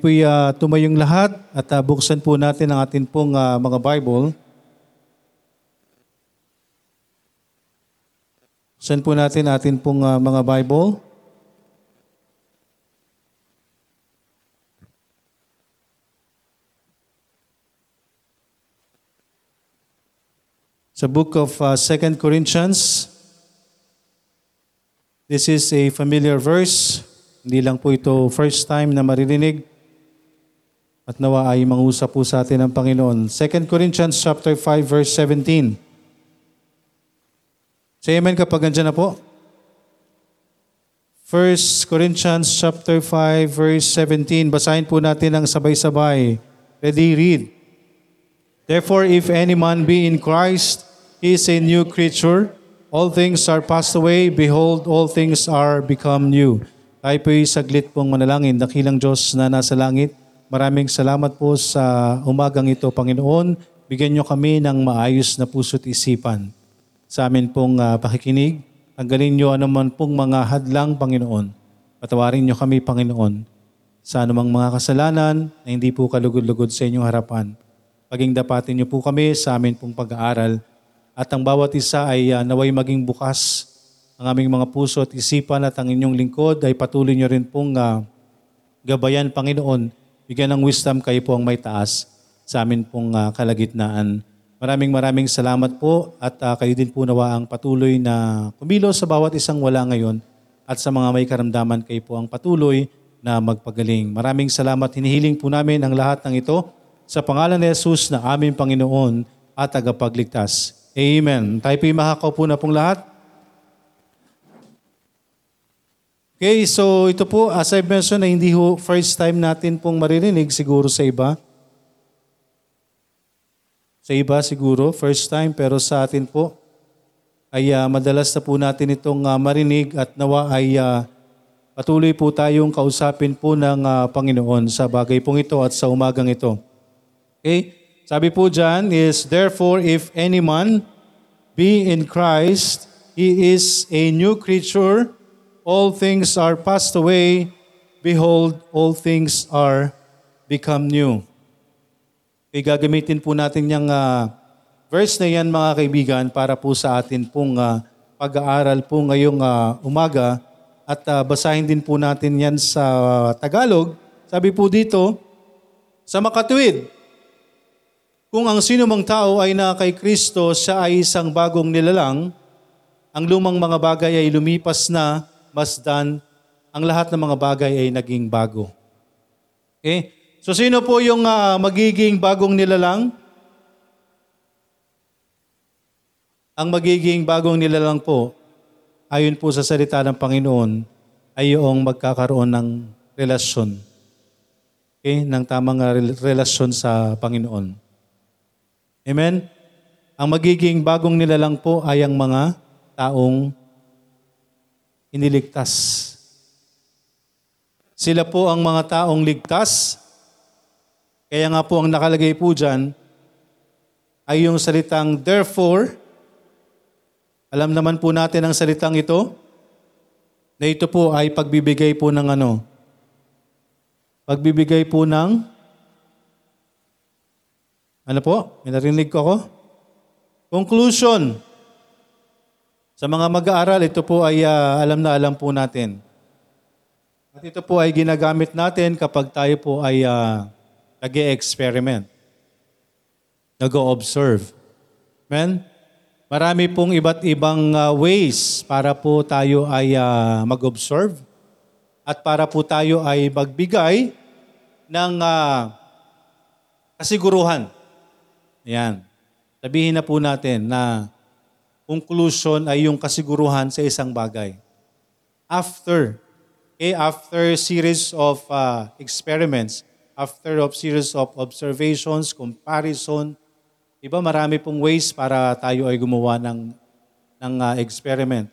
po'y ah, tumayong lahat at ah, buksan po natin ang atin pong ah, mga Bible. Buksan po natin atin pong ah, mga Bible. Sa book of uh, 2 Corinthians, this is a familiar verse. Hindi lang po ito first time na maririnig. At nawa ay mangusap po sa atin ng Panginoon. 2 Corinthians chapter 5 verse 17. Say amen kapag andyan na po. 1 Corinthians chapter 5 verse 17. Basahin po natin ang sabay-sabay. Ready, read. Therefore, if any man be in Christ, he is a new creature. All things are passed away. Behold, all things are become new. Tayo po'y saglit pong manalangin. Dakilang Diyos na nasa langit, maraming salamat po sa umagang ito, Panginoon. Bigyan niyo kami ng maayos na puso't isipan sa amin pong ah, pakikinig. Tanggalin niyo anuman pong mga hadlang, Panginoon. Patawarin niyo kami, Panginoon, sa anumang mga kasalanan na hindi po kalugod-lugod sa inyong harapan. Paging dapatin niyo po kami sa amin pong pag-aaral at ang bawat isa ay ah, naway maging bukas ang aming mga puso at isipan at ang inyong lingkod ay patuloy niyo rin pong ah, gabayan, Panginoon. Bigyan ng wisdom kayo po ang may taas sa amin pong ah, kalagitnaan. Maraming maraming salamat po at ah, kayo din po nawa ang patuloy na kumilos sa bawat isang wala ngayon at sa mga may karamdaman kayo po ang patuloy na magpagaling. Maraming salamat. Hinihiling po namin ang lahat ng ito sa pangalan ni Jesus na aming Panginoon at tagapagligtas. Amen. Tayo po'y makakaupo na pong lahat. Okay, so ito po, as I've mentioned, hindi ho first time natin pong maririnig siguro sa iba. Sa iba siguro, first time, pero sa atin po, ay ah, madalas na po natin itong ah, marinig at nawa ay ah, patuloy po tayong kausapin po ng ah, Panginoon sa bagay pong ito at sa umagang ito. Okay? Sabi po dyan is, Therefore, if any man be in Christ, he is a new creature. All things are passed away. Behold, all things are become new. Okay, gagamitin po natin yung ah, verse na yan mga kaibigan para po sa atin pong ah, pag-aaral po ngayong ah, umaga at ah, basahin din po natin yan sa Tagalog. Sabi po dito, sa makatuwid, kung ang sino mang tao ay na kay Kristo, siya ay isang bagong nilalang, ang lumang mga bagay ay lumipas na, masdan, ang lahat ng mga bagay ay naging bago. Okay? So sino po yung ah, magiging bagong nilalang? Ang magiging bagong nilalang po, ayon po sa salita ng Panginoon, ay yung magkakaroon ng relasyon. Okay? Ng tamang ah, rel- relasyon sa Panginoon. Amen? Ang magiging bagong nilalang po ay ang mga taong iniligtas. Sila po ang mga taong ligtas. Kaya nga po ang nakalagay po dyan ay yung salitang therefore. Alam naman po natin ang salitang ito na ito po ay pagbibigay po ng ano? Pagbibigay po ng ano po? May narinig ko ako? Conclusion. Sa mga mag-aaral, ito po ay ah, alam na alam po natin. At ito po ay ginagamit natin kapag tayo po ay uh, nag-experiment. Nag-observe. Amen? Marami pong iba't ibang ah, ways para po tayo ay ah, mag-observe at para po tayo ay magbigay ng ah, kasiguruhan. Yan. Sabihin na po natin na conclusion ay yung kasiguruhan sa isang bagay. After, okay, after series of uh, experiments, after of series of observations, comparison, iba marami pong ways para tayo ay gumawa ng, ng uh, experiment.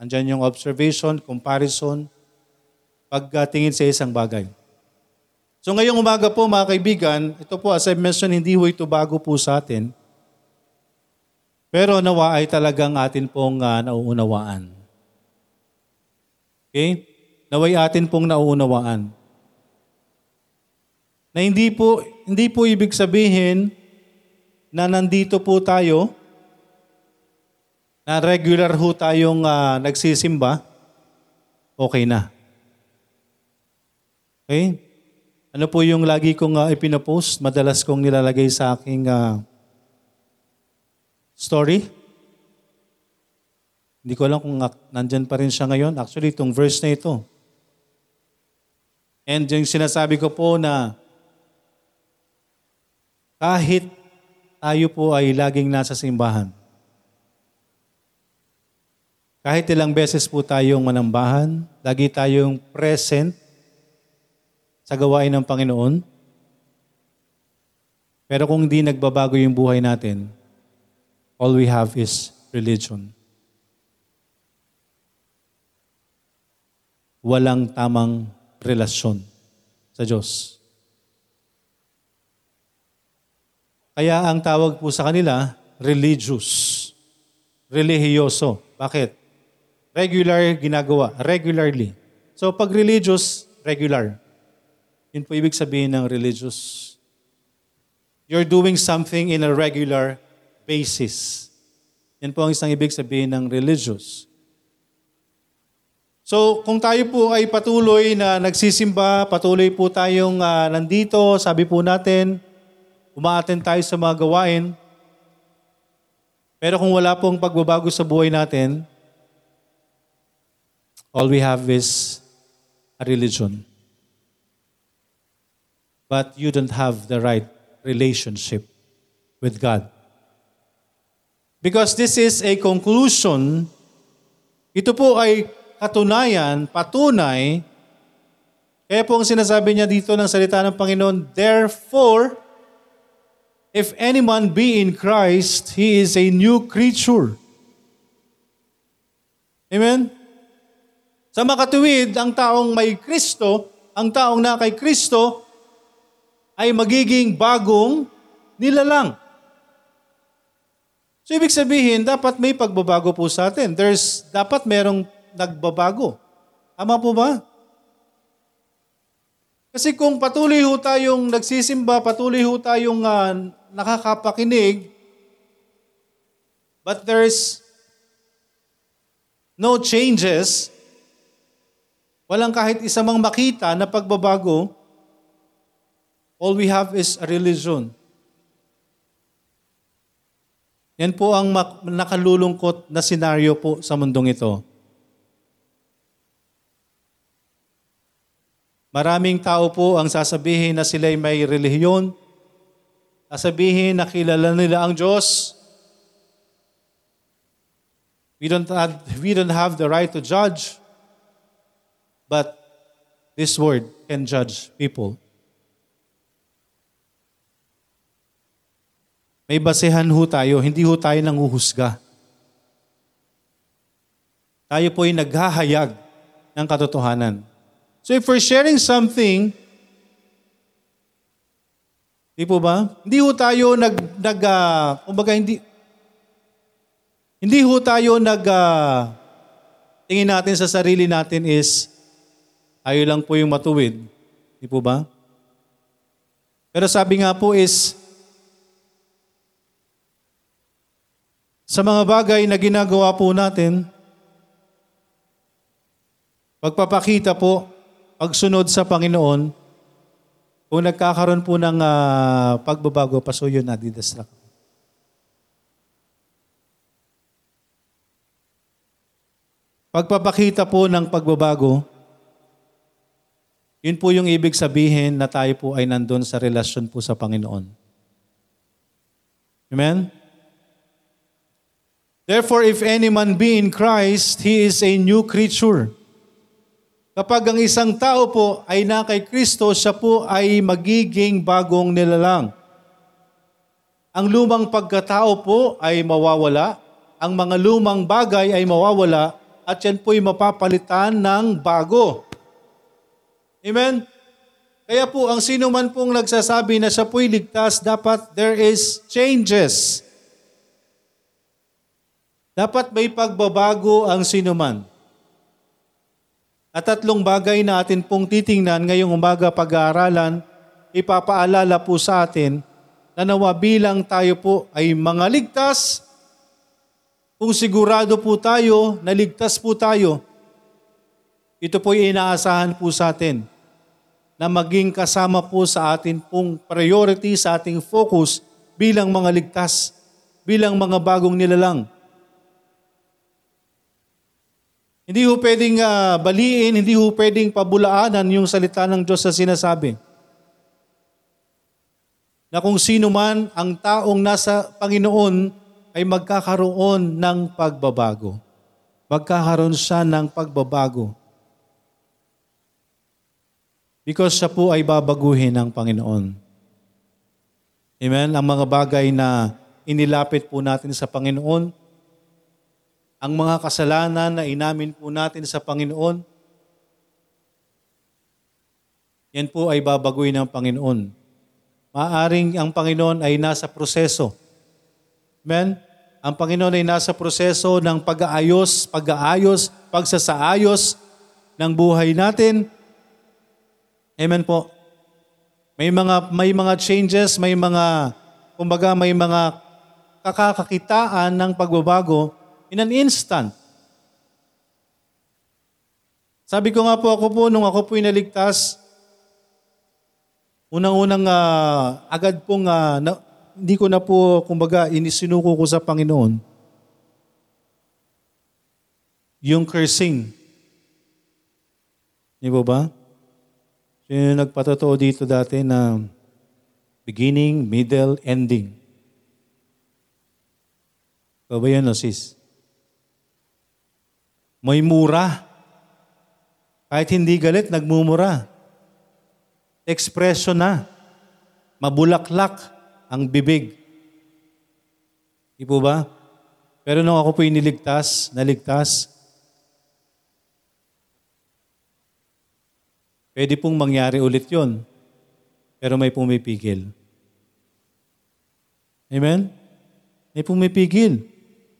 Andyan yung observation, comparison, pagtingin sa isang bagay. So ngayong umaga po mga kaibigan, ito po as I mentioned, hindi ho ito bago po sa atin. Pero nawa ay talagang atin pong uh, nauunawaan. Okay? Naway atin pong nauunawaan. Na hindi po, hindi po ibig sabihin na nandito po tayo, na regular ho tayong ah, nagsisimba, okay na. Okay? Ano po yung lagi kong uh, ipinopost, madalas kong nilalagay sa aking ah, story? Hindi ko alam kung nandyan pa rin siya ngayon. Actually, itong verse na ito. And yung sinasabi ko po na kahit tayo po ay laging nasa simbahan, kahit ilang beses po tayong manambahan, lagi tayong present sa gawain ng Panginoon, pero kung hindi nagbabago yung buhay natin, all we have is religion. Walang tamang relasyon sa Diyos. Kaya ang tawag po sa kanila, religious. Religyoso. Bakit? Regular ginagawa. Regularly. So pag religious, regular. Yun po ibig sabihin ng religious. You're doing something in a regular basis. Yan po ang isang ibig sabihin ng religious. So, kung tayo po ay patuloy na nagsisimba, patuloy po tayong ah, nandito, sabi po natin, umaaten tayo sa mga gawain, pero kung wala pong pagbabago sa buhay natin, all we have is a religion. But you don't have the right relationship with God. Because this is a conclusion, ito po ay katunayan, patunay, kaya po ang sinasabi niya dito ng salita ng Panginoon, Therefore, if any man be in Christ, he is a new creature. Amen? Sa makatuwid, ang taong may Kristo, ang taong na kay Kristo, ay magiging bagong nilalang. So ibig sabihin, dapat may pagbabago po sa atin. There's, dapat merong nagbabago. Tama po ba? Kasi kung patuloy ho tayong nagsisimba, patuloy ho tayong ah, nakakapakinig, but there's no changes, walang kahit isa mang makita na pagbabago, all we have is a religion. Yan po ang nakalulungkot na senaryo po sa mundong ito. Maraming tao po ang sasabihin na sila'y may relihiyon, sasabihin na kilala nila ang Diyos. We don't have, we don't have the right to judge, but this word can judge people. May basehan ho tayo, hindi ho tayo nanguhusga. Tayo po ay naghahayag ng katotohanan. So if we're sharing something, di po ba? Hindi ho tayo nag, nag ah, kumbaga hindi, hindi ho tayo nag, ah, tingin natin sa sarili natin is, tayo lang po yung matuwid. Di po ba? Pero sabi nga po is, sa mga bagay na ginagawa po natin, pagpapakita po, pagsunod sa Panginoon, kung nagkakaroon po ng ah, pagbabago, pasuyo na didistract. Pagpapakita po ng pagbabago, yun po yung ibig sabihin na tayo po ay nandun sa relasyon po sa Panginoon. Amen? Therefore, if any man be in Christ, he is a new creature. Kapag ang isang tao po ay na kay Kristo, siya po ay magiging bagong nilalang. Ang lumang pagkatao po ay mawawala, ang mga lumang bagay ay mawawala, at yan po ay mapapalitan ng bago. Amen? Kaya po, ang sino man pong nagsasabi na siya po'y ligtas, dapat there is changes. Dapat may pagbabago ang sino man. At tatlong bagay na atin pong titingnan ngayong umaga pag-aaralan ipapaalala po sa atin na nawa bilang tayo po ay mga ligtas, kung sigurado po tayo, naligtas po tayo, ito po ay inaasahan po sa atin na maging kasama po sa atin pong priority, sa ating focus bilang mga ligtas, bilang mga bagong nilalang. Hindi ho pwedeng uh, baliin, hindi ho pwedeng pabulaanan yung salita ng Diyos sa sinasabi. Na kung sino man ang taong nasa Panginoon ay magkakaroon ng pagbabago. Magkakaroon siya ng pagbabago. Because siya po ay babaguhin ng Panginoon. Amen? Ang mga bagay na inilapit po natin sa Panginoon, ang mga kasalanan na inamin po natin sa Panginoon, yan po ay babaguhin ng Panginoon. Maaring ang Panginoon ay nasa proseso. Amen? Ang Panginoon ay nasa proseso ng pag-aayos, pag-aayos, pagsasaayos ng buhay natin. Amen po. May mga may mga changes, may mga kumbaga may mga kakakakitaan ng pagbabago in an instant. Sabi ko nga po ako po, nung ako po inaligtas, unang-unang uh, agad pong, uh, na, hindi ko na po, kumbaga, inisinuko ko sa Panginoon, yung cursing. Di ba ba? Yung nagpatotoo dito dati na beginning, middle, ending. Ikaw ba yan, no, sis? May mura. Kahit hindi galit, nagmumura. Ekspresyon na. Mabulaklak ang bibig. Di po ba? Pero nung ako po iniligtas, naligtas, pwede pong mangyari ulit yon. Pero may pumipigil. Amen? May pumipigil.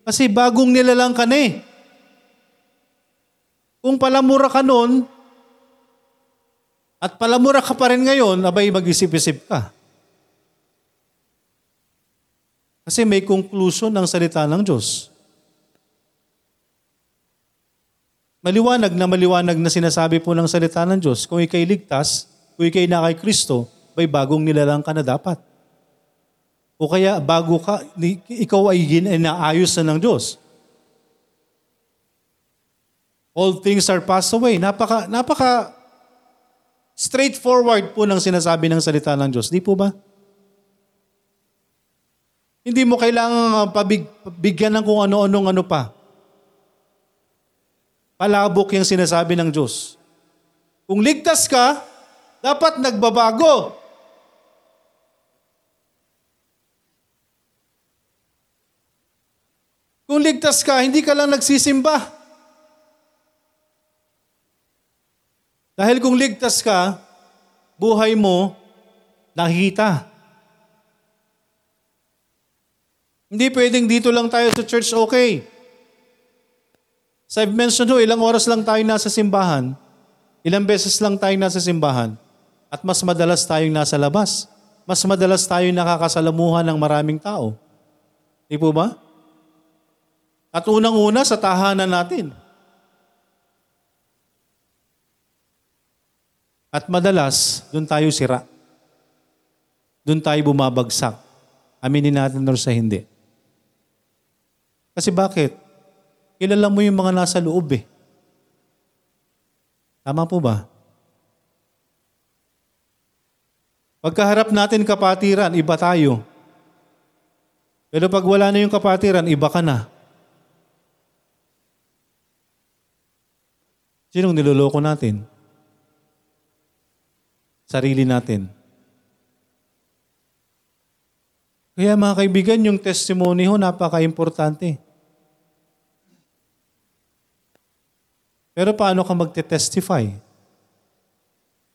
Kasi bagong nilalang ka na eh. Kung palamura ka noon, at palamura ka pa rin ngayon, abay mag-isip-isip ka. Kasi may conclusion ng salita ng Diyos. Maliwanag na maliwanag na sinasabi po ng salita ng Diyos, kung ikay ligtas, kung ikay na kay Kristo, may bagong nilalang ka na dapat. O kaya bago ka, ikaw ay inaayos na ng Diyos. All things are passed away. Napaka, napaka straightforward po ng sinasabi ng salita ng Diyos. Di po ba? Hindi mo kailangan pabigyan ng kung ano-anong ano pa. Palabok yung sinasabi ng Diyos. Kung ligtas ka, dapat nagbabago. Kung ligtas ka, hindi ka lang nagsisimba. Dahil kung ligtas ka, buhay mo nakikita. Hindi pwedeng dito lang tayo sa church okay. So I've mentioned ho, ilang oras lang tayo nasa simbahan. Ilang beses lang tayo nasa simbahan. At mas madalas tayong nasa labas. Mas madalas tayong nakakasalamuhan ng maraming tao. Di po ba? At unang-una sa tahanan natin. At madalas, doon tayo sira. Doon tayo bumabagsak. Aminin natin or sa hindi. Kasi bakit? Kilala mo yung mga nasa loob eh. Tama po ba? Pagkaharap natin kapatiran, iba tayo. Pero pag wala na yung kapatiran, iba ka na. Sinong niloloko natin? Sarili natin. Kaya mga kaibigan, yung testimony ho, napaka-importante. Pero paano ka magte-testify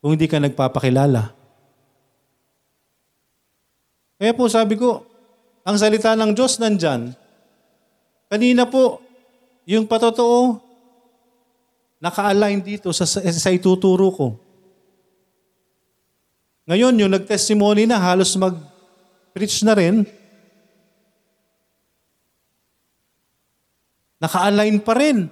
kung hindi ka nagpapakilala? Kaya po sabi ko, ang salita ng Diyos nandyan. Kanina po, yung patotoo, naka-align dito sa, sa ituturo ko. Ngayon, yung nag-testimony na halos mag-preach na rin, naka-align pa rin.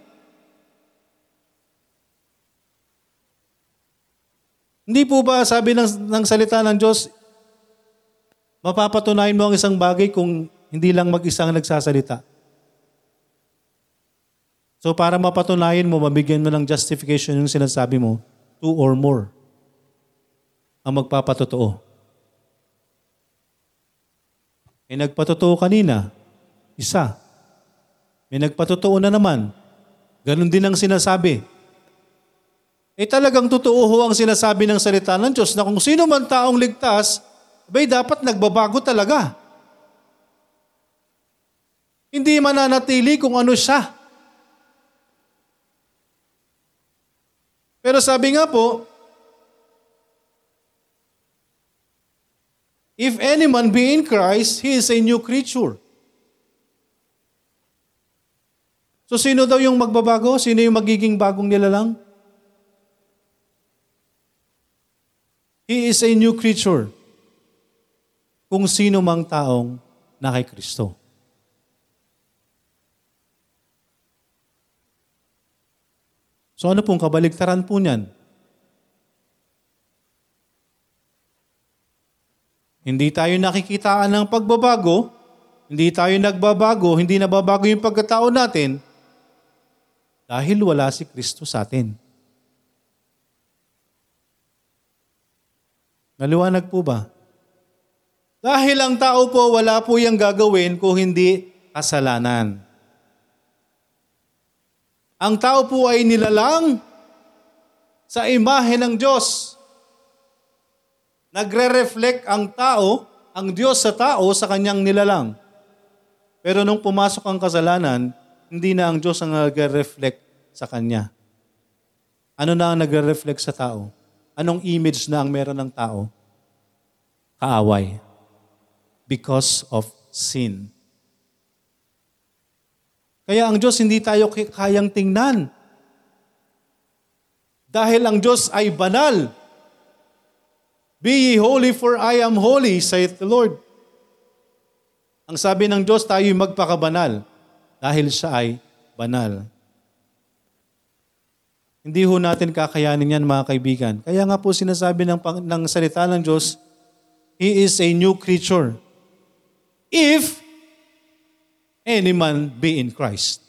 Hindi po ba sabi ng, ng salita ng Diyos, mapapatunayan mo ang isang bagay kung hindi lang mag-isang nagsasalita. So para mapatunayan mo, mabigyan mo ng justification yung sinasabi mo, two or more ang magpapatotoo. May nagpatotoo kanina, isa. May nagpatotoo na naman. Ganon din ang sinasabi. Eh talagang totoo ho ang sinasabi ng salita ng Diyos na kung sino man taong ligtas, bay dapat nagbabago talaga. Hindi mananatili kung ano siya. Pero sabi nga po, If any man be in Christ, he is a new creature. So sino daw yung magbabago? Sino yung magiging bagong nilalang? He is a new creature. Kung sino mang taong na kay Kristo. So ano pong kabaligtaran po niyan? Hindi tayo nakikitaan ng pagbabago, hindi tayo nagbabago, hindi nababago yung pagkatao natin dahil wala si Kristo sa atin. Naliwanag po ba? Dahil ang tao po, wala po yung gagawin kung hindi kasalanan. Ang tao po ay nilalang sa imahe ng Diyos. Nagre-reflect ang tao, ang Diyos sa tao sa kanyang nilalang. Pero nung pumasok ang kasalanan, hindi na ang Diyos ang nagre-reflect sa kanya. Ano na ang nagre-reflect sa tao? Anong image na ang meron ng tao? Kaaway. Because of sin. Kaya ang Diyos hindi tayo kayang tingnan. Dahil ang Diyos ay banal. Be ye holy for I am holy, saith the Lord. Ang sabi ng Diyos, tayo magpakabanal dahil siya ay banal. Hindi ho natin kakayanin yan mga kaibigan. Kaya nga po sinasabi ng, ng salita ng Diyos, He is a new creature. If any man be in Christ.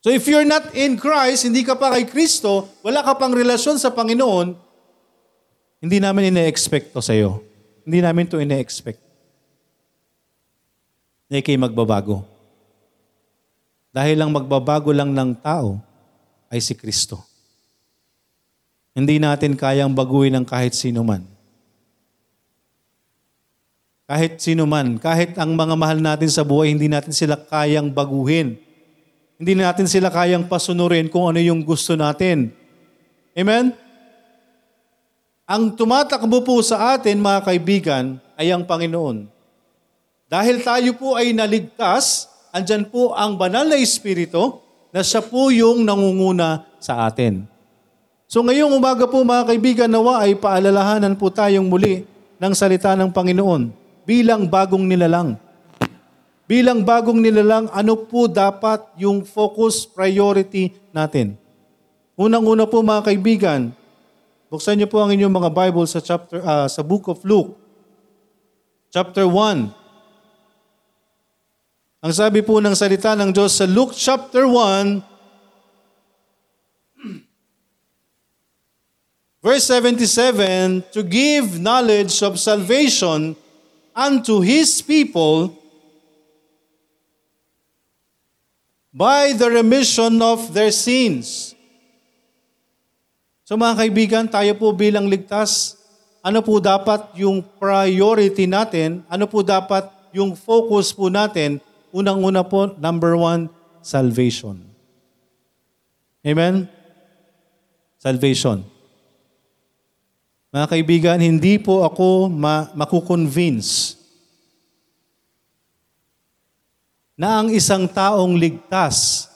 So if you're not in Christ, hindi ka pa kay Kristo, wala ka pang relasyon sa Panginoon, hindi namin ine-expect to sa iyo. Hindi namin to ine-expect. Na ikay magbabago. Dahil lang magbabago lang ng tao ay si Kristo. Hindi natin kayang baguhin ng kahit sino man. Kahit sino man, kahit ang mga mahal natin sa buhay, hindi natin sila kayang baguhin. Hindi natin sila kayang pasunurin kung ano yung gusto natin. Amen? Ang tumatakbo po sa atin, mga kaibigan, ay ang Panginoon. Dahil tayo po ay naligtas, andyan po ang banal na Espiritu na siya po yung nangunguna sa atin. So ngayong umaga po mga kaibigan, nawa ay paalalahanan po tayong muli ng salita ng Panginoon bilang bagong nilalang. Bilang bagong nilalang, ano po dapat yung focus priority natin? Unang-una po mga kaibigan, Buksan niyo po ang inyong mga Bible sa chapter uh, sa book of Luke. Chapter 1. Ang sabi po ng salita ng Diyos sa Luke chapter 1 verse 77 to give knowledge of salvation unto his people by the remission of their sins So mga kaibigan, tayo po bilang ligtas, ano po dapat yung priority natin? Ano po dapat yung focus po natin? Unang-una po, number one, salvation. Amen? Salvation. Mga kaibigan, hindi po ako ma- makukonvince na ang isang taong ligtas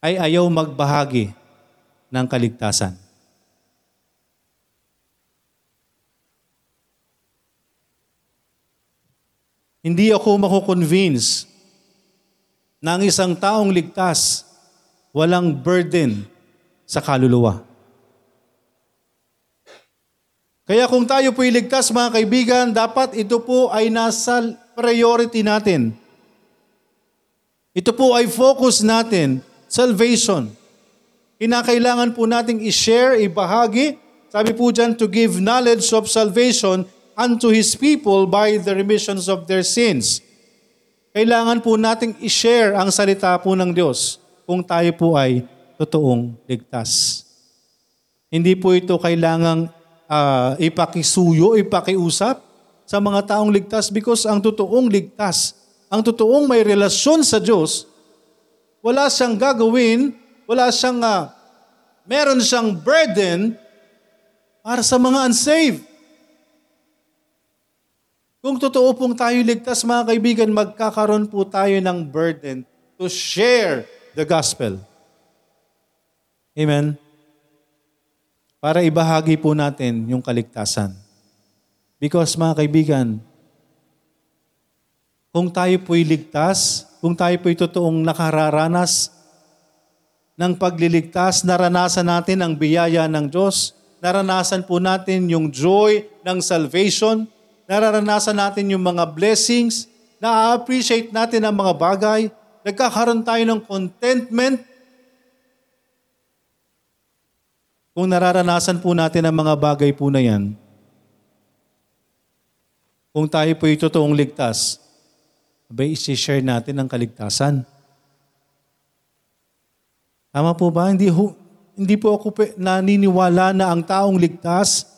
ay ayaw magbahagi ng kaligtasan. Hindi ako makukonvince na ang isang taong ligtas walang burden sa kaluluwa. Kaya kung tayo po'y ligtas mga kaibigan, dapat ito po ay nasa priority natin. Ito po ay focus natin, salvation. Kinakailangan po nating i-share, ibahagi. Sabi po dyan, to give knowledge of salvation unto His people by the remissions of their sins. Kailangan po nating i-share ang salita po ng Diyos kung tayo po ay totoong ligtas. Hindi po ito kailangang uh, ipakisuyo, ipakiusap sa mga taong ligtas because ang totoong ligtas, ang totoong may relasyon sa Diyos, wala siyang gagawin, wala siyang, uh, meron siyang burden para sa mga unsaved. Kung totoo pong tayo ligtas, mga kaibigan, magkakaroon po tayo ng burden to share the gospel. Amen? Para ibahagi po natin yung kaligtasan. Because mga kaibigan, kung tayo po'y ligtas, kung tayo po'y totoong nakararanas ng pagliligtas, naranasan natin ang biyaya ng Diyos, naranasan po natin yung joy ng salvation, nararanasan natin yung mga blessings, na-appreciate natin ang mga bagay, nagkakaroon tayo ng contentment. Kung nararanasan po natin ang mga bagay po na yan, kung tayo po totoong ligtas, abay isi-share natin ang kaligtasan. Tama po ba? Hindi, ho, hindi po ako naniniwala na ang taong ligtas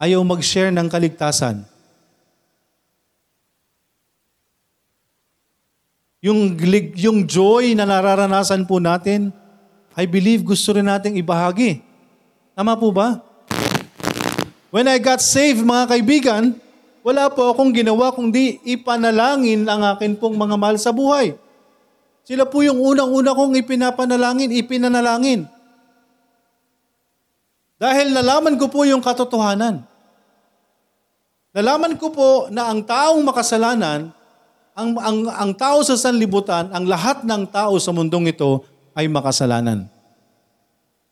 ayaw mag-share ng kaligtasan. Yung, yung joy na nararanasan po natin, I believe gusto rin nating ibahagi. Tama po ba? When I got saved, mga kaibigan, wala po akong ginawa kundi ipanalangin ang akin pong mga mahal sa buhay. Sila po yung unang-una kong ipinapanalangin, ipinanalangin. Dahil nalaman ko po yung katotohanan. Nalaman ko po na ang taong makasalanan, ang, ang, ang tao sa sanlibutan, ang lahat ng tao sa mundong ito ay makasalanan.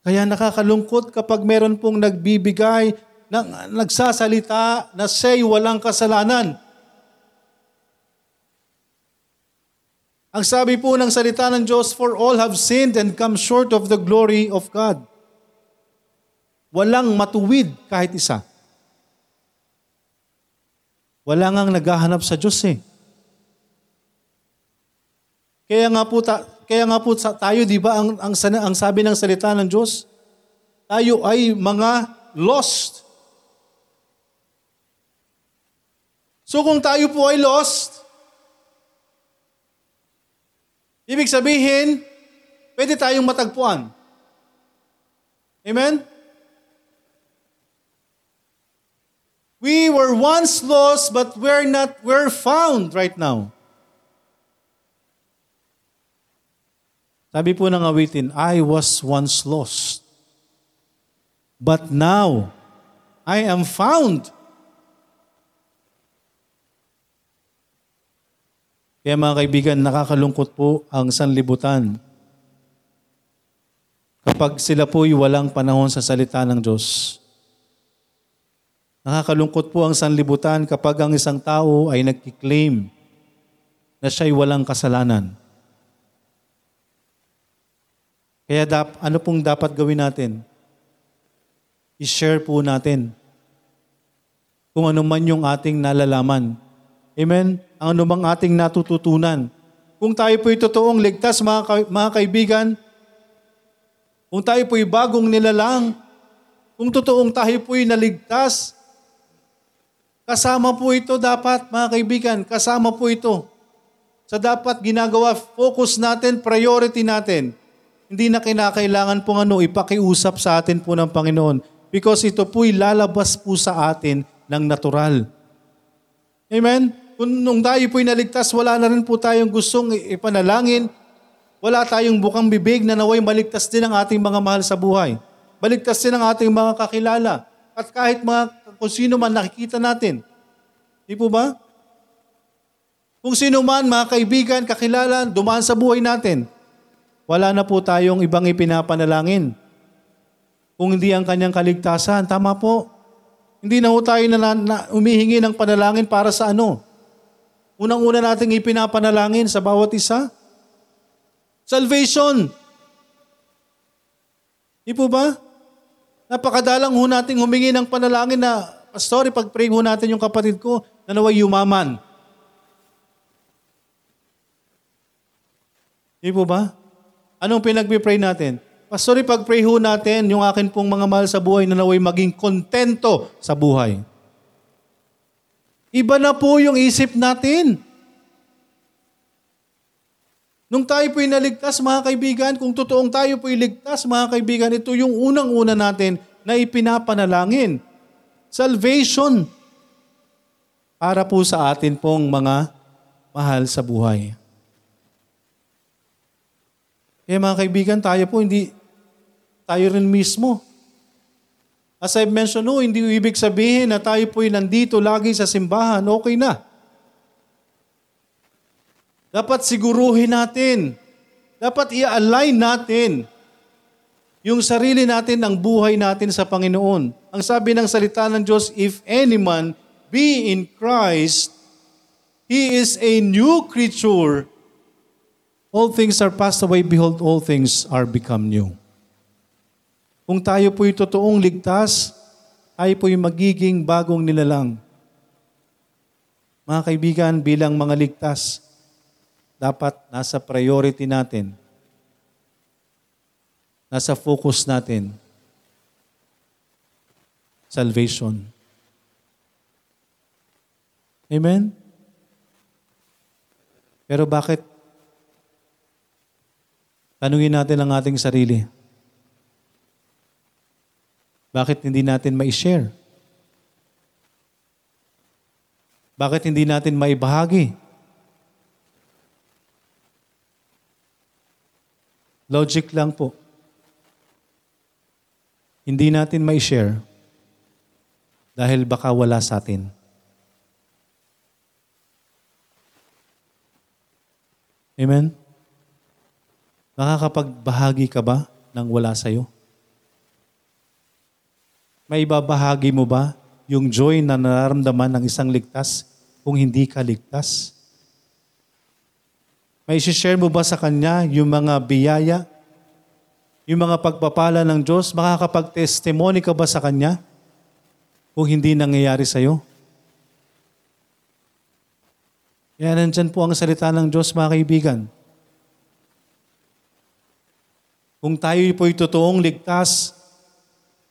Kaya nakakalungkot kapag meron pong nagbibigay, ng, nagsasalita na say walang kasalanan. Ang sabi po ng salita ng Diyos, For all have sinned and come short of the glory of God. Walang matuwid kahit isa. Wala ngang naghahanap sa Diyos eh. Kaya nga po, ta, kaya nga po tayo, di ba, ang, ang, ang sabi ng salita ng Diyos, tayo ay mga lost. So kung tayo po ay lost, ibig sabihin, pwede tayong matagpuan. Amen? We were once lost, but we're not, we're found right now. Sabi po ng awitin, I was once lost, but now I am found. Kaya mga kaibigan, nakakalungkot po ang sanlibutan kapag sila po'y walang panahon sa salita ng Diyos. Nakakalungkot po ang sanlibutan kapag ang isang tao ay nagkiklaim na siya'y walang kasalanan. Kaya dap, ano pong dapat gawin natin? I-share po natin kung ano man yung ating nalalaman. Amen? Ang bang ating natututunan. Kung tayo po'y totoong ligtas, mga, ka- mga kaibigan, kung tayo po'y bagong nilalang, kung totoong tayo po'y naligtas, Kasama po ito dapat, mga kaibigan, kasama po ito. Sa dapat ginagawa, focus natin, priority natin. Hindi na kinakailangan pong ano, ipakiusap sa atin po ng Panginoon. Because ito po'y lalabas po sa atin ng natural. Amen? Kung nung tayo po'y naligtas, wala na rin po tayong gustong ipanalangin. Wala tayong bukang bibig na naway maligtas din ang ating mga mahal sa buhay. Maligtas din ang ating mga kakilala. At kahit mga kung sino man nakikita natin. Di po ba? Kung sino man, mga kaibigan, kakilala, dumaan sa buhay natin, wala na po tayong ibang ipinapanalangin. Kung hindi ang kanyang kaligtasan, tama po. Hindi na po tayo na, na, umihingi ng panalangin para sa ano. Unang-una nating ipinapanalangin sa bawat isa. Salvation. Di po ba? Napakadalang ho nating humingi ng panalangin na, Pastor, ipag-pray ho natin yung kapatid ko na naway yumaman. Di po ba? Anong pinag-pray natin? Pastor, ipag-pray ho natin yung akin pong mga mahal sa buhay na naway maging kontento sa buhay. Iba na po yung isip natin. Nung tayo po'y naligtas, mga kaibigan, kung totoong tayo po'y ligtas, mga kaibigan, ito yung unang-una natin na ipinapanalangin. Salvation. Para po sa atin pong mga mahal sa buhay. Kaya mga kaibigan, tayo po hindi, tayo rin mismo. As I've mentioned, no, hindi ibig sabihin na tayo po'y nandito lagi sa simbahan. Okay na. Dapat siguruhin natin. Dapat i-align natin yung sarili natin, ang buhay natin sa Panginoon. Ang sabi ng salita ng Diyos, if any man be in Christ, he is a new creature. All things are passed away, behold, all things are become new. Kung tayo po'y totoong ligtas, tayo po'y magiging bagong nilalang. Mga kaibigan, bilang mga ligtas, dapat nasa priority natin, nasa focus natin, salvation. Amen? Pero bakit? Tanungin natin ang ating sarili. Bakit hindi natin ma-share? Bakit hindi natin maibahagi? Logic lang po. Hindi natin may share dahil baka wala sa atin. Amen? Makakapagbahagi ka ba ng wala sa'yo? May ibabahagi mo ba yung joy na nararamdaman ng isang ligtas kung hindi ka ligtas? May share mo ba sa Kanya yung mga biyaya, yung mga pagpapala ng Diyos? Makakapag-testimony ka ba sa Kanya kung hindi nangyayari sa iyo? Kaya nandyan po ang salita ng Diyos, mga kaibigan. Kung tayo po'y totoong ligtas,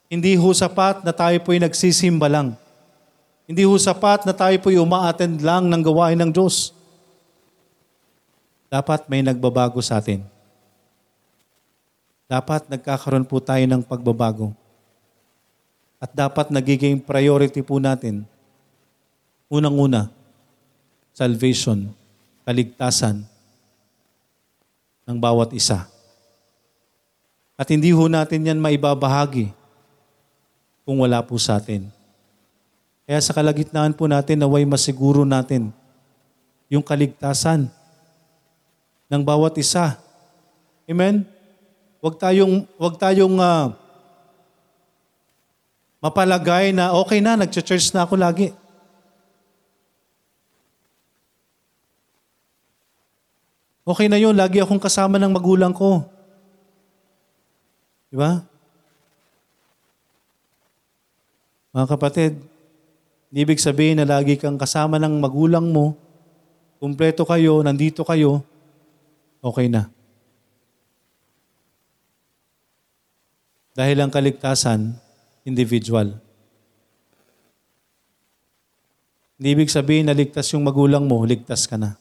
hindi ho sapat na tayo po'y nagsisimba lang. Hindi ho sapat na tayo po'y umaattend lang ng gawain ng Diyos dapat may nagbabago sa atin. Dapat nagkakaroon po tayo ng pagbabago. At dapat nagiging priority po natin, unang-una, salvation, kaligtasan ng bawat isa. At hindi ho natin yan maibabahagi kung wala po sa atin. Kaya sa kalagitnaan po natin, naway masiguro natin yung kaligtasan ng bawat isa. Amen? Huwag tayong, huwag tayong uh, mapalagay na okay na, nag-church na ako lagi. Okay na yun, lagi akong kasama ng magulang ko. Di ba? Mga kapatid, ibig sabihin na lagi kang kasama ng magulang mo, kumpleto kayo, nandito kayo, okay na. Dahil ang kaligtasan, individual. Hindi ibig sabihin na ligtas yung magulang mo, ligtas ka na.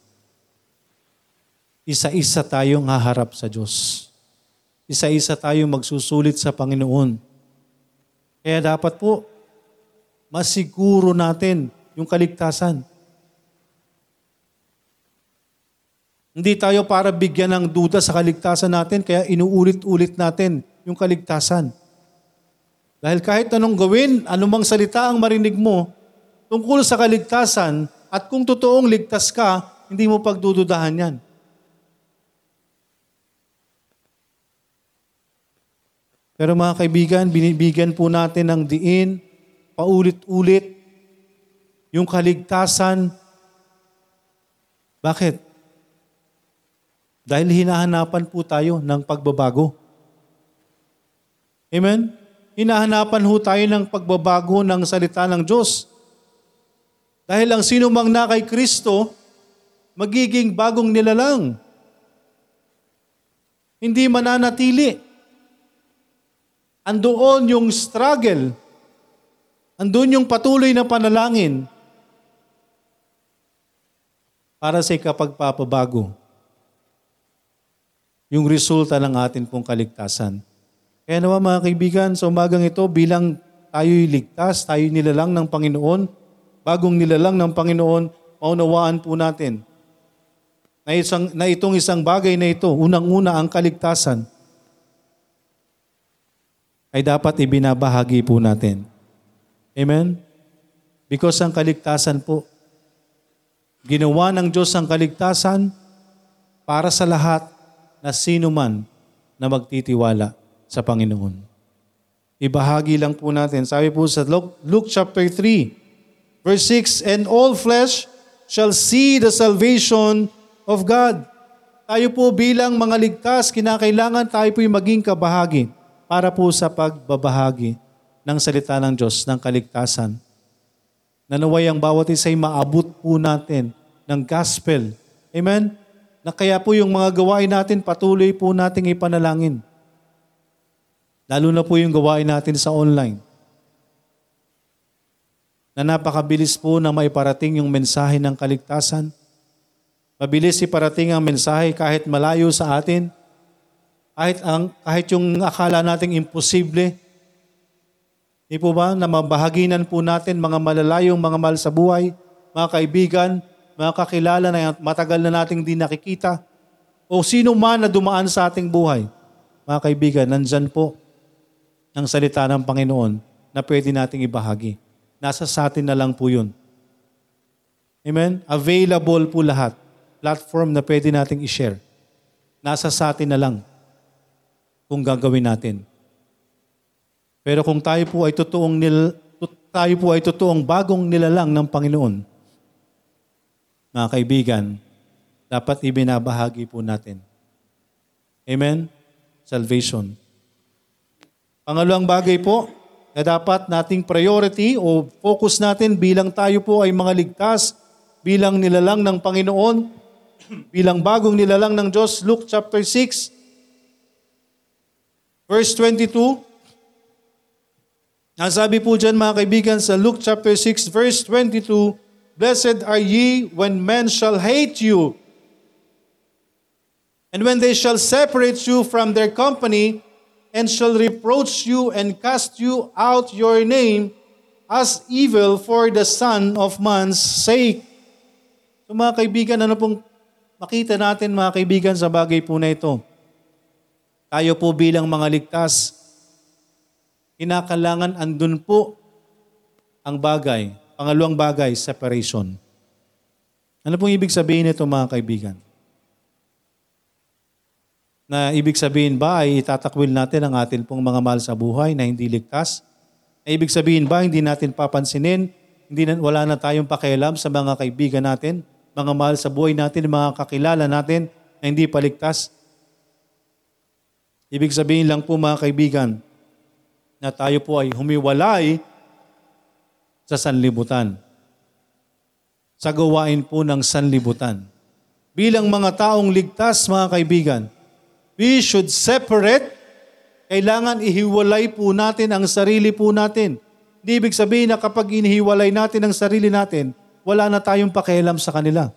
Isa-isa tayong haharap sa Diyos. Isa-isa tayong magsusulit sa Panginoon. Kaya dapat po, masiguro natin yung kaligtasan. Hindi tayo para bigyan ng duda sa kaligtasan natin, kaya inuulit-ulit natin yung kaligtasan. Dahil kahit anong gawin, anumang salita ang marinig mo tungkol sa kaligtasan at kung totoong ligtas ka, hindi mo pagdududahan yan. Pero mga kaibigan, binibigyan po natin ng diin, paulit-ulit, yung kaligtasan. Bakit? Dahil hinahanapan po tayo ng pagbabago. Amen? Hinahanapan ho tayo ng pagbabago ng salita ng Diyos. Dahil ang sino mang na kay Kristo, magiging bagong nilalang. Hindi mananatili. Andoon yung struggle. Andun yung patuloy na panalangin para sa ikapagpapabago. Yung resulta ng atin pong kaligtasan. Kaya naman mga kaibigan, sa umagang ito, bilang tayo'y ligtas, tayo nilalang ng Panginoon, bagong nilalang ng Panginoon, maunawaan po natin na, isang, na itong isang bagay na ito, unang-una ang kaligtasan, ay dapat ibinabahagi po natin. Amen? Because ang kaligtasan po, ginawa ng Diyos ang kaligtasan para sa lahat na sino man na magtitiwala sa Panginoon. Ibahagi lang po natin. Sabi po sa Luke, chapter 3, verse 6, And all flesh shall see the salvation of God. Tayo po bilang mga ligtas, kinakailangan tayo po maging kabahagi para po sa pagbabahagi ng salita ng Diyos, ng kaligtasan. Nanaway ang bawat isa ay maabot po natin ng gospel. Amen? Na kaya po yung mga gawain natin, patuloy po nating ipanalangin. Lalo na po yung gawain natin sa online. Na napakabilis po na maiparating yung mensahe ng kaligtasan. Mabilis iparating ang mensahe kahit malayo sa atin. Kahit, ang, kahit yung akala nating imposible. Di po ba na mabahaginan po natin mga malalayong mga mahal sa buhay, mga kaibigan, mga kakilala na matagal na nating di nakikita, o sino man na dumaan sa ating buhay. Mga kaibigan, nandyan po ang salita ng Panginoon na pwede nating ibahagi. Nasa sa atin na lang po yun. Amen? Available po lahat. Platform na pwede nating i-share. Nasa sa atin na lang kung gagawin natin. Pero kung tayo po ay totoong nil, tayo po ay totoong bagong nilalang ng Panginoon, mga kaibigan, dapat ibinabahagi po natin. Amen? Salvation. Pangalawang bagay po na dapat nating priority o focus natin bilang tayo po ay mga ligtas, bilang nilalang ng Panginoon, bilang bagong nilalang ng Diyos, Luke chapter 6, verse 22. Ang sabi po dyan mga kaibigan sa Luke chapter 6 verse 22, Blessed are ye when men shall hate you, and when they shall separate you from their company, and shall reproach you and cast you out your name as evil for the Son of Man's sake. So mga kaibigan, ano pong makita natin mga kaibigan sa bagay po na ito? Tayo po bilang mga ligtas, kinakailangan andun po ang bagay. Pangalawang bagay, separation. Ano pong ibig sabihin nito mga kaibigan? Na ibig sabihin ba ay itatakwil natin ang atin pong mga mahal sa buhay na hindi ligtas? Na ibig sabihin ba hindi natin papansinin, hindi na, wala na tayong pakialam sa mga kaibigan natin, mga mahal sa buhay natin, mga kakilala natin na hindi paligtas? Ibig sabihin lang po mga kaibigan, na tayo po ay humiwalay sa sanlibutan. Sa gawain po ng sanlibutan. Bilang mga taong ligtas, mga kaibigan, we should separate. Kailangan ihiwalay po natin ang sarili po natin. Hindi ibig sabihin na kapag inihiwalay natin ang sarili natin, wala na tayong pakialam sa kanila.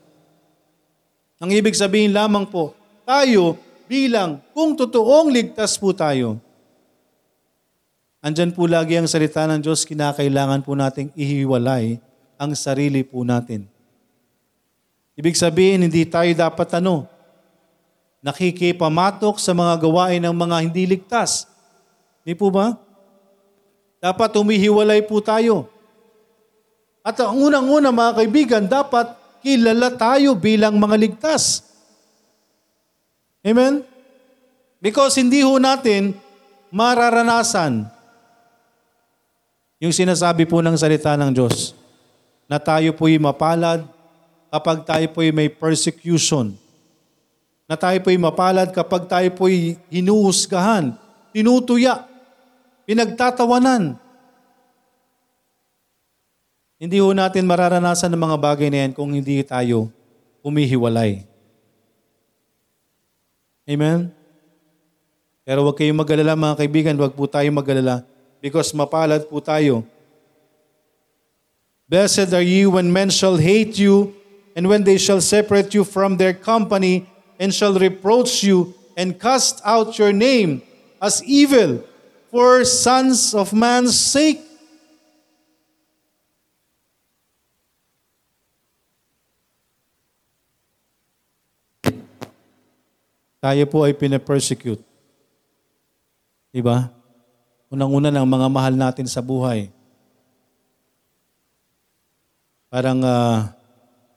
Ang ibig sabihin lamang po, tayo bilang kung totoong ligtas po tayo, Andyan po lagi ang salita ng Diyos, kinakailangan po nating ihiwalay ang sarili po natin. Ibig sabihin, hindi tayo dapat ano, nakikipamatok sa mga gawain ng mga hindi ligtas. Di po ba? Dapat humihiwalay po tayo. At ang unang-una mga kaibigan, dapat kilala tayo bilang mga ligtas. Amen? Because hindi ho natin mararanasan yung sinasabi po ng salita ng Diyos na tayo po'y mapalad kapag tayo po'y may persecution. Na tayo po'y mapalad kapag tayo po'y hinuhusgahan, tinutuya, pinagtatawanan. Hindi ho natin mararanasan ng mga bagay na yan kung hindi tayo humihiwalay. Amen? Pero huwag kayong mag-alala mga kaibigan, huwag po tayo mag-alala because mapalad po tayo. Blessed are you when men shall hate you and when they shall separate you from their company and shall reproach you and cast out your name as evil for sons of man's sake. Tayo po ay pinapersecute. Diba? Unang-una ng mga mahal natin sa buhay. Parang ah,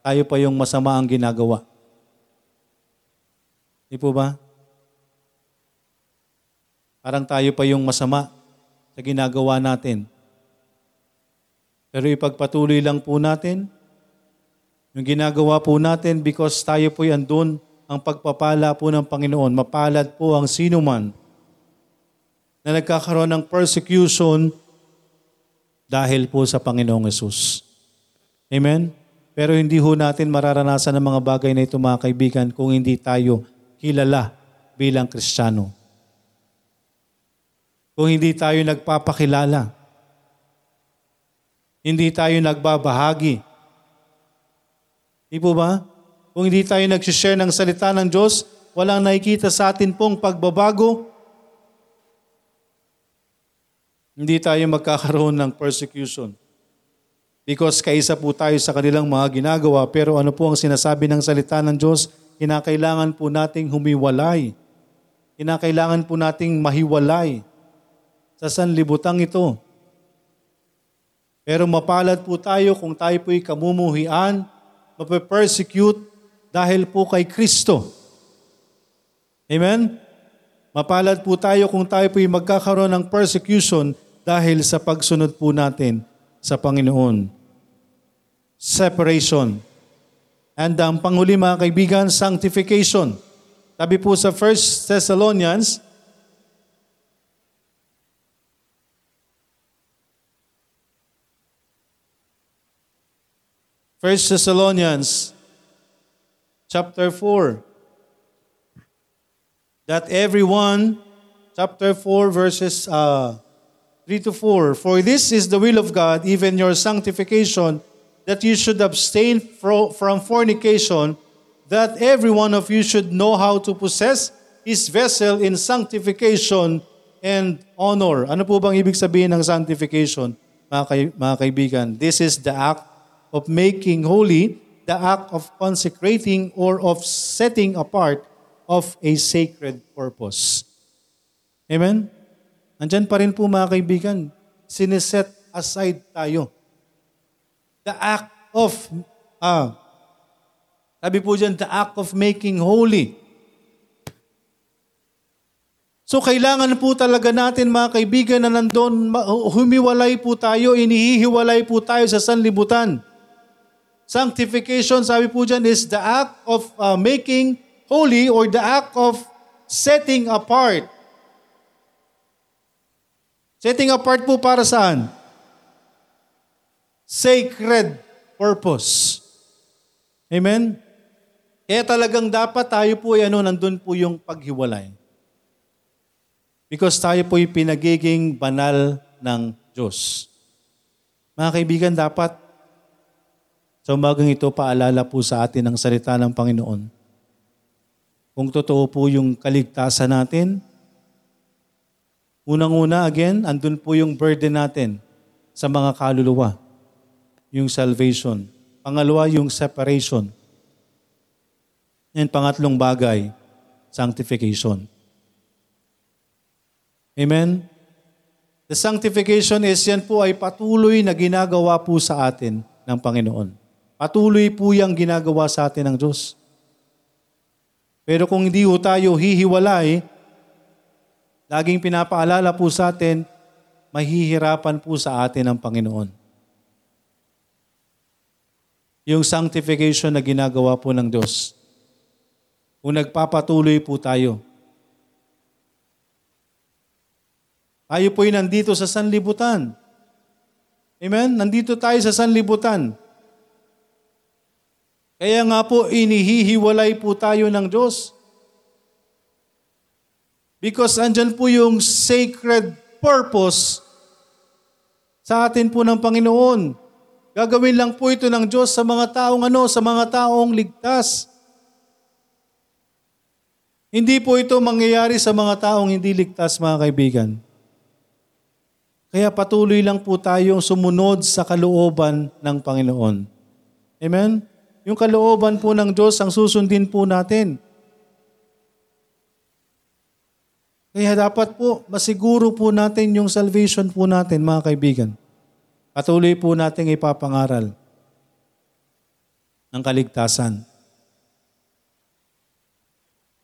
tayo pa yung masama ang ginagawa. Di po ba? Parang tayo pa yung masama sa ginagawa natin. Pero ipagpatuloy lang po natin yung ginagawa po natin because tayo po andun ang pagpapala po ng Panginoon. Mapalad po ang sino man na nagkakaroon ng persecution dahil po sa Panginoong Yesus. Amen? Pero hindi ho natin mararanasan ang mga bagay na ito mga kaibigan kung hindi tayo kilala bilang Kristiyano. Kung hindi tayo nagpapakilala. Hindi tayo nagbabahagi. Di po ba? Kung hindi tayo nagsishare ng salita ng Diyos, walang nakikita sa atin pong pagbabago, hindi tayo magkakaroon ng persecution. Because kaisa po tayo sa kanilang mga ginagawa, pero ano po ang sinasabi ng salita ng Diyos? Kinakailangan po nating humiwalay. Kinakailangan po nating mahiwalay sa sanlibutang ito. Pero mapalad po tayo kung tayo po'y kamumuhian, mape-persecute dahil po kay Kristo. Amen? Mapalad po tayo kung tayo po'y magkakaroon ng persecution dahil sa pagsunod po natin sa Panginoon. Separation. And ang panghuli mga kaibigan, sanctification. Sabi po sa 1 Thessalonians, First Thessalonians chapter 4 that everyone chapter 4 verses uh, 3 to 4 for this is the will of God even your sanctification that you should abstain fro- from fornication that every one of you should know how to possess his vessel in sanctification and honor. Ano po bang ibig sabihin ng sanctification, mga, mga kaibigan? This is the act of making holy, the act of consecrating or of setting apart of a sacred purpose. Amen? Nandyan pa rin po mga kaibigan, sineset aside tayo. The act of, ah, sabi po dyan, the act of making holy. So kailangan po talaga natin mga kaibigan na nandun, humiwalay po tayo, inihihiwalay po tayo sa sanlibutan. Sanctification, sabi po dyan, is the act of uh, making holy or the act of setting apart. Setting apart po para saan? Sacred purpose. Amen? Kaya talagang dapat tayo po ay ano, nandun po yung paghiwalay. Because tayo po yung pinagiging banal ng Diyos. Mga kaibigan, dapat sa umagang ito, paalala po sa atin ang salita ng Panginoon. Kung totoo po yung kaligtasan natin, unang-una, again, andun po yung burden natin sa mga kaluluwa. Yung salvation. Pangalawa, yung separation. And pangatlong bagay, sanctification. Amen? The sanctification is yan po ay patuloy na ginagawa po sa atin ng Panginoon. Patuloy po yung ginagawa sa atin ng Diyos. Pero kung hindi ho tayo hihiwalay, laging pinapaalala po sa atin, mahihirapan po sa atin ang Panginoon. Yung sanctification na ginagawa po ng Diyos. Kung nagpapatuloy po tayo. Tayo po'y nandito sa sanlibutan. Amen? Nandito tayo sa sanlibutan. Kaya nga po, inihihiwalay po tayo ng Diyos. Because andyan po yung sacred purpose sa atin po ng Panginoon. Gagawin lang po ito ng Diyos sa mga taong ano, sa mga taong ligtas. Hindi po ito mangyayari sa mga taong hindi ligtas, mga kaibigan. Kaya patuloy lang po tayong sumunod sa kalooban ng Panginoon. Amen? Yung kalooban po ng Diyos ang susundin po natin. Kaya dapat po, masiguro po natin yung salvation po natin, mga kaibigan. Patuloy po natin ipapangaral ng kaligtasan.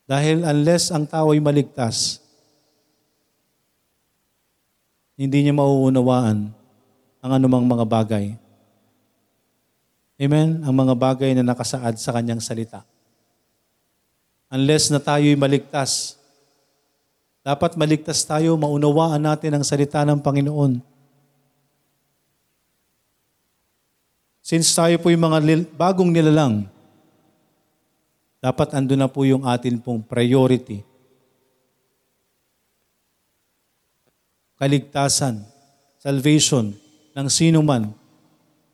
Dahil unless ang tao ay maligtas, hindi niya mauunawaan ang anumang mga bagay. Amen? Ang mga bagay na nakasaad sa kanyang salita. Unless na tayo'y maligtas, dapat maligtas tayo, maunawaan natin ang salita ng Panginoon. Since tayo po yung mga bagong nilalang, dapat ando na po yung atin pong priority. Kaligtasan, salvation ng sino man,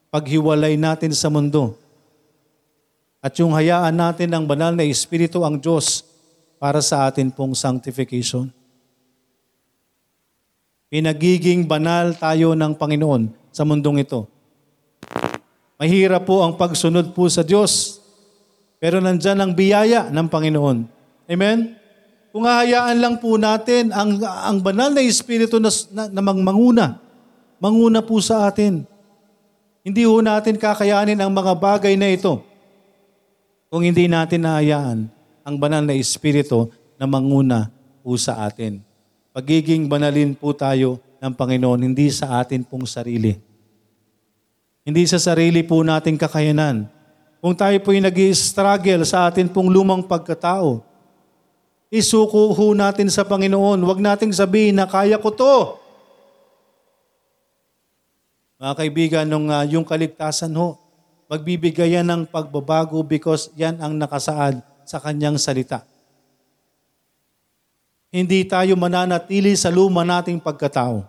paghiwalay natin sa mundo, at yung hayaan natin ng banal na Espiritu ang Diyos para sa atin pong sanctification. Pinagiging banal tayo ng Panginoon sa mundong ito. Mahirap po ang pagsunod po sa Diyos, pero nandyan ang biyaya ng Panginoon. Amen? Kung hahayaan lang po natin ang, ang banal na Espiritu na, na, na manguna, manguna po sa atin. Hindi ho natin kakayanin ang mga bagay na ito kung hindi natin nahayaan ang banal na Espiritu na manguna po sa atin. Pagiging banalin po tayo ng Panginoon, hindi sa atin pong sarili. Hindi sa sarili po nating kakayanan. Kung tayo po'y nag struggle sa atin pong lumang pagkatao, isuko ho natin sa Panginoon. Huwag nating sabihin na kaya ko to. Mga kaibigan, nung, uh, yung kaligtasan ho, magbibigay yan ng pagbabago because yan ang nakasaad sa kanyang salita. Hindi tayo mananatili sa luma nating pagkatao.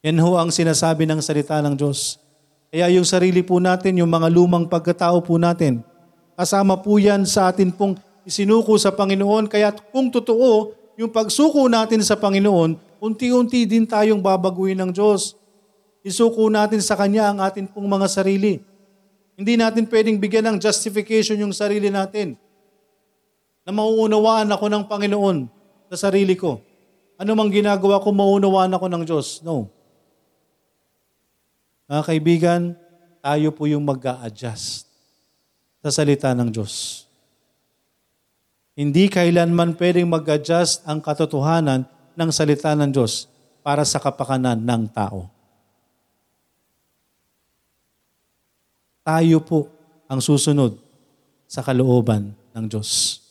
Yan ho ang sinasabi ng salita ng Diyos. Kaya yung sarili po natin, yung mga lumang pagkatao po natin, kasama po yan sa atin pong isinuko sa Panginoon. Kaya kung totoo, yung pagsuko natin sa Panginoon, unti-unti din tayong babaguhin ng Diyos. Isuko natin sa Kanya ang atin pong mga sarili. Hindi natin pwedeng bigyan ng justification yung sarili natin. Na mauunawaan ako ng Panginoon sa sarili ko. Ano mang ginagawa ko, mauunawaan ako ng Diyos. No. Mga kaibigan, tayo po yung mag adjust sa salita ng Diyos. Hindi kailanman pwedeng mag-adjust ang katotohanan ng salita ng Diyos para sa kapakanan ng tao. Tayo po ang susunod sa kalooban ng Diyos.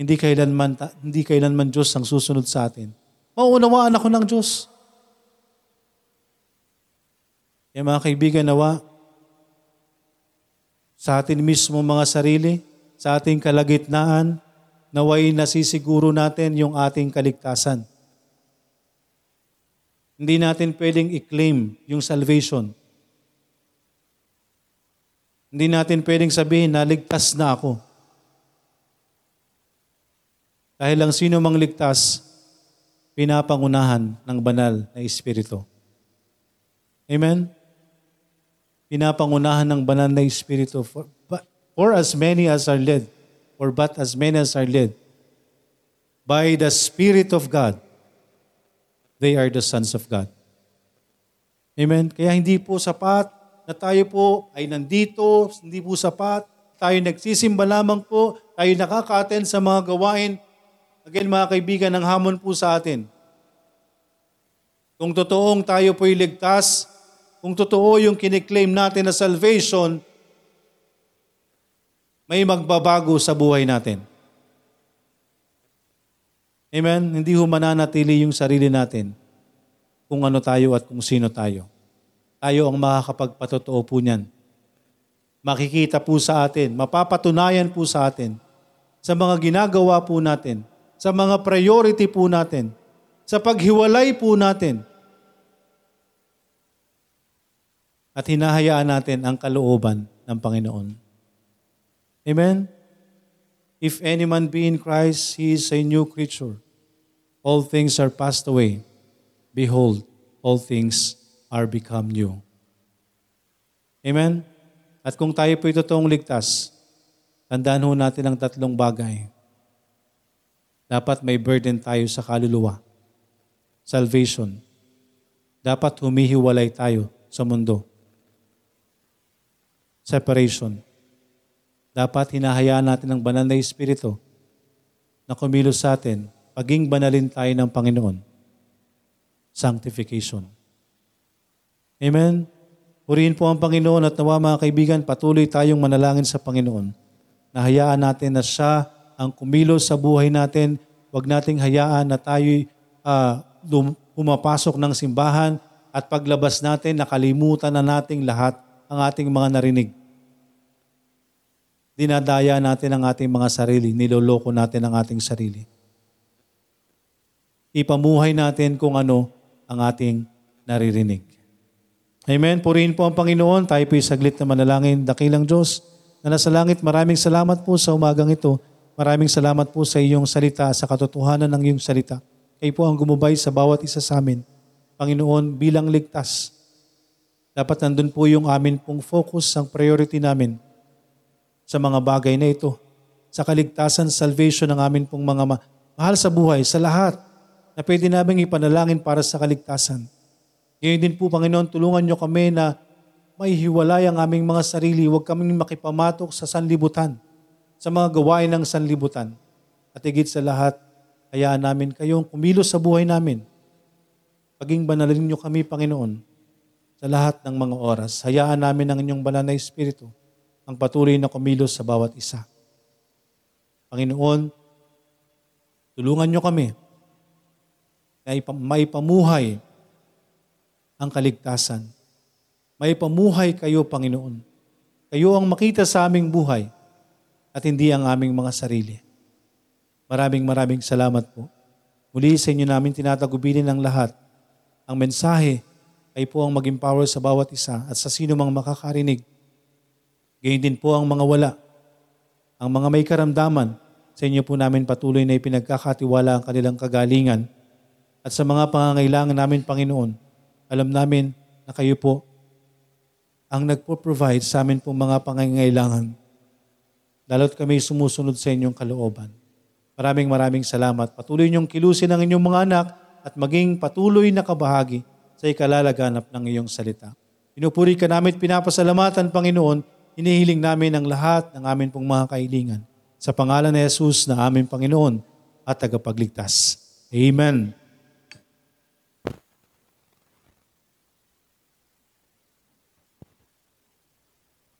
Hindi kailanman, hindi kailanman Diyos ang susunod sa atin. Mauunawaan ako ng Diyos. Kaya mga kaibigan, nawa, sa atin mismo mga sarili, sa ating kalagitnaan, naway nasisiguro natin yung ating kaligtasan. Hindi natin pwedeng i-claim yung salvation. Hindi natin pwedeng sabihin na ligtas na ako. Dahil lang sino mang ligtas, pinapangunahan ng banal na Espiritu. Amen? Pinapangunahan ng banal na Espiritu. For as many as are led, or but as many as are led, by the Spirit of God, they are the sons of God. Amen? Kaya hindi po sapat na tayo po ay nandito, hindi po sapat, tayo nagsisimba lamang po, tayo nakaka-attend sa mga gawain. Again, mga kaibigan, ang hamon po sa atin. Kung totoong tayo po'y ligtas, kung totoo yung kiniklaim natin na salvation, may magbabago sa buhay natin. Amen? Hindi ho mananatili yung sarili natin kung ano tayo at kung sino tayo. Tayo ang makakapagpatotoo po niyan. Makikita po sa atin, mapapatunayan po sa atin sa mga ginagawa po natin, sa mga priority po natin, sa paghiwalay po natin. At hinahayaan natin ang kalooban ng Panginoon. Amen? If any man be in Christ, he is a new creature. All things are passed away. Behold, all things are become new. Amen? At kung tayo po'y totoong ligtas, tandaan ho natin ang tatlong bagay. Dapat may burden tayo sa kaluluwa. Salvation. Dapat humihiwalay tayo sa mundo. Separation. Dapat hinahayaan natin ang banal na Espiritu na kumilos sa atin, paging banalin tayo ng Panginoon. Sanctification. Amen? Purihin po ang Panginoon at nawa mga kaibigan, patuloy tayong manalangin sa Panginoon. Nahayaan natin na siya ang kumilos sa buhay natin. Huwag nating hayaan na tayo'y ah, lum- pumapasok ng simbahan at paglabas natin, nakalimutan na nating lahat ang ating mga narinig. Dinadaya natin ang ating mga sarili, niloloko natin ang ating sarili. Ipamuhay natin kung ano ang ating naririnig. Amen. Purihin po ang Panginoon. Tayo po'y saglit na manalangin. Dakilang Diyos na nasa langit, maraming salamat po sa umagang ito. Maraming salamat po sa iyong salita, sa katotohanan ng iyong salita. Kayo po ang gumubay sa bawat isa sa amin. Panginoon, bilang ligtas, dapat nandun po yung amin pong focus, ang priority namin sa mga bagay na ito. Sa kaligtasan, salvation ng amin pong mga ma- mahal sa buhay, sa lahat na pwede namin ipanalangin para sa kaligtasan. Ngayon din po, Panginoon, tulungan niyo kami na may hiwalay ang aming mga sarili. Huwag kaming makipamatok sa sanlibutan, sa mga gawain ng sanlibutan. At higit sa lahat, hayaan namin kayong kumilos sa buhay namin. Paging banalin niyo kami, Panginoon, sa lahat ng mga oras. Hayaan namin ang inyong banal na Espiritu ang patuloy na kumilos sa bawat isa. Panginoon, tulungan niyo kami na ipam- maipamuhay ang kaligtasan. May pamuhay kayo, Panginoon. Kayo ang makita sa aming buhay at hindi ang aming mga sarili. Maraming maraming salamat po. Muli sa inyo namin tinatagubilin ang lahat. Ang mensahe ay po ang maging power sa bawat isa at sa sino mang makakarinig. Gayun din po ang mga wala. Ang mga may karamdaman, sa inyo po namin patuloy na ipinagkakatiwala ang kanilang kagalingan. At sa mga pangangailangan namin, Panginoon, alam namin na kayo po ang nagpo-provide sa amin pong mga pangangailangan. Lalo't kami sumusunod sa inyong kalooban. Maraming maraming salamat. Patuloy niyong kilusin ang inyong mga anak at maging patuloy na kabahagi sa ikalalaganap ng iyong salita. Pinupuri ka namin at pinapasalamatan, Panginoon. Hinihiling namin ang lahat ng amin pong mga kahilingan. Sa pangalan ni Jesus na aming Panginoon at tagapagligtas. Amen